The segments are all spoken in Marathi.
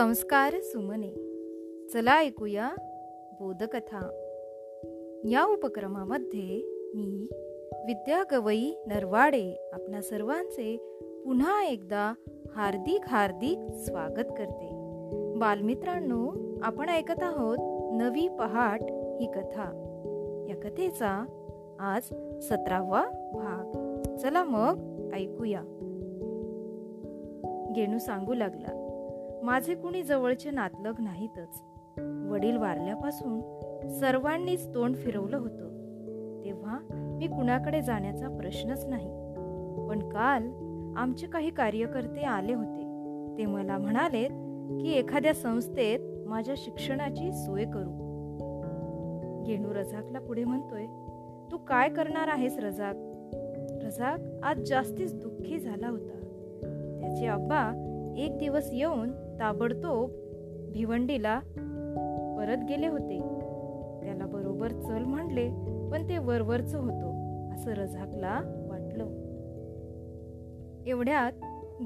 संस्कार सुमने. चला ऐकूया बोधकथा. या उपक्रमामध्ये मी विद्या गवई नरवाडे आपणा सर्वांचे पुन्हा एकदा हार्दिक हार्दिक स्वागत करते. बालमित्रांनो आपण ऐकत आहोत नवी पहाट ही कथा. या कथेचा आज सतरावा भाग. चला मग ऐकूया. गेणू सांगू लागला. माझे कुणी जवळचे नातलग नाहीतच. वडील वारल्यापासून सर्वांनीच तोंड फिरवलं होतं. तेव्हा मी कुणाकडे जाण्याचा प्रश्नच नाही. पण काल आमचे काही कार्यकर्ते आले होते. ते मला म्हणालेत की एखाद्या संस्थेत माझ्या शिक्षणाची सोय करू. गेणू रझाकला पुढे म्हणतोय तू काय करणार आहेस रझाक? रझाक आज जास्तीच दुःखी झाला होता. त्याचे अब्बा एक दिवस येऊन ताबडतोब भिवंडीला परत गेले होते. त्याला बरोबर चल म्हणले पण ते वरवरच होतो असं रझाकला वाटलं. एवढ्यात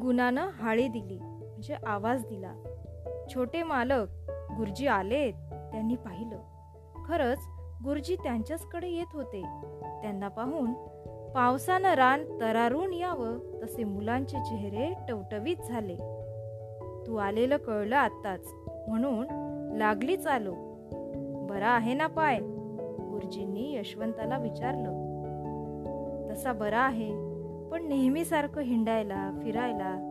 गुणानं हाळी दिली म्हणजे आवाज दिला. छोटे मालक गुरुजी आलेत त्यांनी पाहिलं. खरंच गुरुजी त्यांच्याचकडे येत होते. त्यांना पाहून पावसानं रान तरारून यावं तसे मुलांचे चेहरे टवटवीत झाले. तू आलेलं कळलं आत्ताच. म्हणून लागलीच आलो. बरा आहे ना पाय? गुरुजींनी यशवंताला विचारलं. तसा बरा आहे पण नेहमीसारखं हिंडायला फिरायला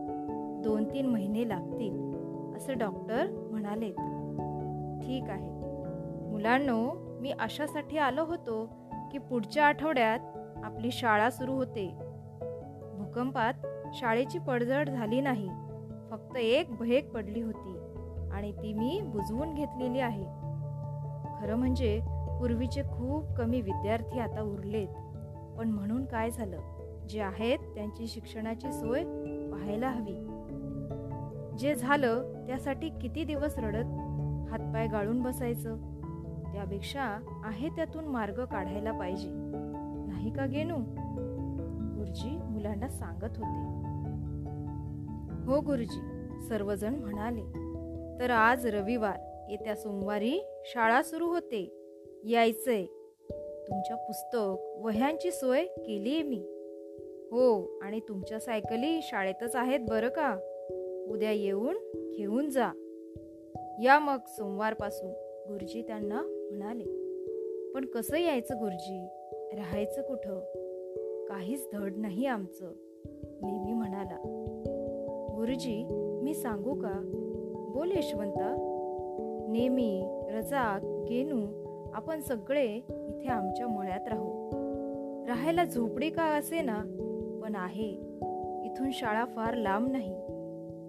दोन तीन महिने लागतील असं डॉक्टर म्हणाले. ठीक आहे. मुलांनो मी अशासाठी आलो होतो की पुढच्या आठवड्यात आपली शाळा सुरू होते. भूकंपात शाळेची पडझड झाली नाही. फक्त एक भेग पडली होती आणि ती मी बुजवून घेतलेली आहे. खरं म्हणजे पूर्वीचे खूप कमी विद्यार्थी आता उरलेत. पण म्हणून काय झालं? जे आहेत त्यांची शिक्षणाची सोय पाहायला हवी. जे झालं त्यासाठी किती दिवस रडत हातपाय गाळून बसायचं? त्यापेक्षा आहे त्यातून मार्ग काढायला पाहिजे. नाही का गेनू? गुरुजी मुलांना सांगत होते. हो गुरुजी. सर्वजण म्हणाले तर आज रविवार येत्या सोमवारी शाळा सुरू होते. यायचंय. तुमच्या पुस्तक वह्यांची सोय केलीये मी. हो आणि तुमच्या सायकली शाळेतच आहेत बरं का? उद्या येऊन घेऊन जा. या मग सोमवारपासून गुरुजी त्यांना म्हणाले पण कसं यायचं गुरुजी? राहायचं कुठं? काहीच धड नाही आमचं नेहमी म्हणाला. गुरुजी मी सांगू का? बोल यशवंता. नेमी रजाक गेनू आपण सगळे इथे आमच्या मळ्यात राहू. राहायला झोपडी का असे ना? पण आहे. इथून शाळा फार लांब नाही.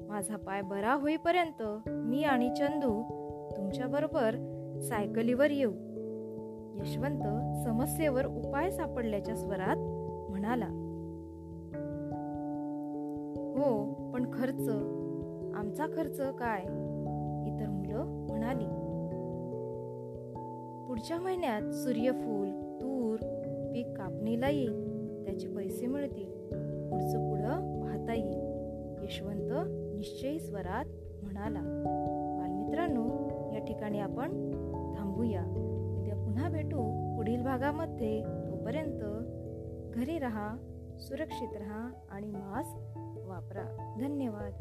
माझा पाय बरा होईपर्यंत मी आणि चंदू तुमच्या बरोबर सायकलीवर येऊ. यशवंत समस्येवर उपाय सापडल्याच्या स्वरात म्हणाला. हो पण खर्च आमचा खर्च काय? इतर मुलं म्हणाली. पुढच्या महिन्यात सूर्यफूल तूर पीक कापणीला येईल. त्याचे पैसे मिळतील. पुढचं पुढं पाहता येईल. यशवंत निश्चयी स्वरात म्हणाला. बालमित्रांनो या ठिकाणी आपण थांबूया. उद्या पुन्हा भेटू. पुढील भागामध्ये तोपर्यंत घरी राहा सुरक्षित राहा आणि मास्क वापरा. धन्यवाद.